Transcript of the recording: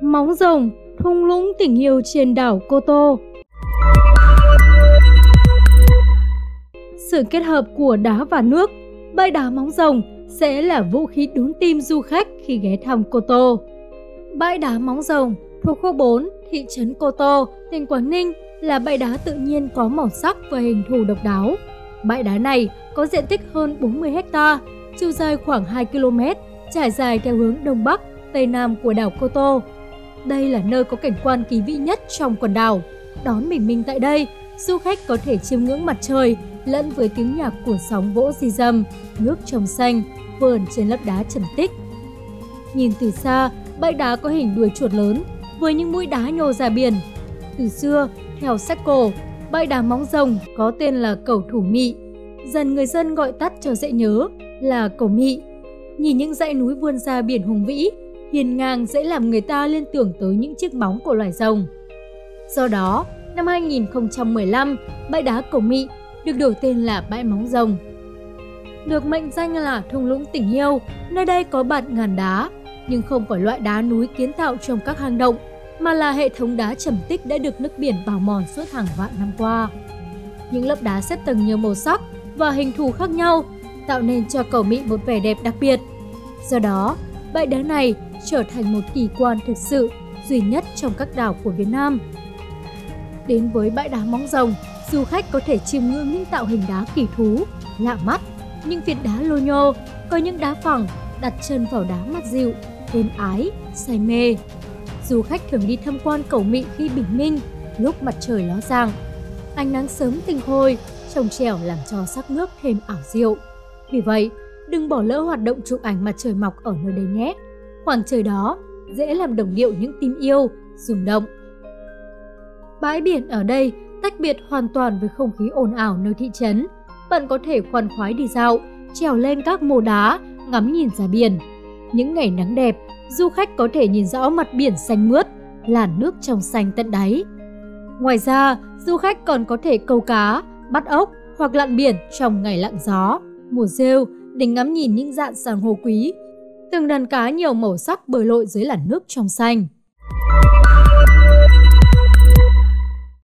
Móng rồng, thung lũng tình yêu trên đảo Cô Tô. Sự kết hợp của đá và nước, bãi đá móng rồng sẽ là vũ khí đốn tim du khách khi ghé thăm Cô Tô. Bãi đá móng rồng thuộc khu 4, thị trấn Cô Tô, tỉnh Quảng Ninh là bãi đá tự nhiên có màu sắc và hình thù độc đáo. Bãi đá này có diện tích hơn 40 ha, chiều dài khoảng 2 km, trải dài theo hướng đông bắc, tây nam của đảo Cô Tô. Đây là nơi có cảnh quan kỳ vĩ nhất trong quần đảo. Đón bình minh tại đây, du khách có thể chiêm ngưỡng mặt trời lẫn với tiếng nhạc của sóng vỗ di dầm, nước trong xanh, vườn trên lớp đá trầm tích. Nhìn từ xa, bãi đá có hình đuôi chuột lớn với những mũi đá nhô ra biển. Từ xưa, theo sách cổ, bãi đá móng rồng có tên là cầu thủ mị. Dần người dân gọi tắt cho dễ nhớ là cầu mị. Nhìn những dãy núi vươn ra biển hùng vĩ, hiền ngang dễ làm người ta liên tưởng tới những chiếc bóng của loài rồng. Do đó, năm 2015, bãi đá cầu mị được đổi tên là bãi móng rồng. Được mệnh danh là thung lũng tình yêu, nơi đây có bạt ngàn đá, nhưng không phải loại đá núi kiến tạo trong các hang động, mà là hệ thống đá trầm tích đã được nước biển bào mòn suốt hàng vạn năm qua. Những lớp đá xếp tầng nhiều màu sắc và hình thù khác nhau, tạo nên cho cầu Mỹ một vẻ đẹp đặc biệt. Do đó, bãi đá này trở thành một kỳ quan thực sự duy nhất trong các đảo của Việt Nam. Đến với bãi đá móng rồng, du khách có thể chiêm ngưỡng những tạo hình đá kỳ thú, lạ mắt, những viên đá lô nhô, có những đá phẳng đặt chân vào đá mặt dịu, êm ái, say mê. Du khách thường đi tham quan cầu Mị khi bình minh, lúc mặt trời ló dạng. Ánh nắng sớm tinh khôi, trồng trẻo làm cho sắc nước thêm ảo diệu. Vì vậy, đừng bỏ lỡ hoạt động chụp ảnh mặt trời mọc ở nơi đây nhé. Khoảng trời đó dễ làm đồng điệu những tim yêu, rung động. Bãi biển ở đây tách biệt hoàn toàn với không khí ồn ào nơi thị trấn. Bạn có thể khoan khoái đi dạo, trèo lên các mồ đá, ngắm nhìn ra biển. Những ngày nắng đẹp, du khách có thể nhìn rõ mặt biển xanh mướt, làn nước trong xanh tận đáy. Ngoài ra, du khách còn có thể câu cá, bắt ốc hoặc lặn biển trong ngày lặng gió, mùa rêu để ngắm nhìn những dạng san hô quý. Từng đàn cá nhiều màu sắc bơi lội dưới làn nước trong xanh.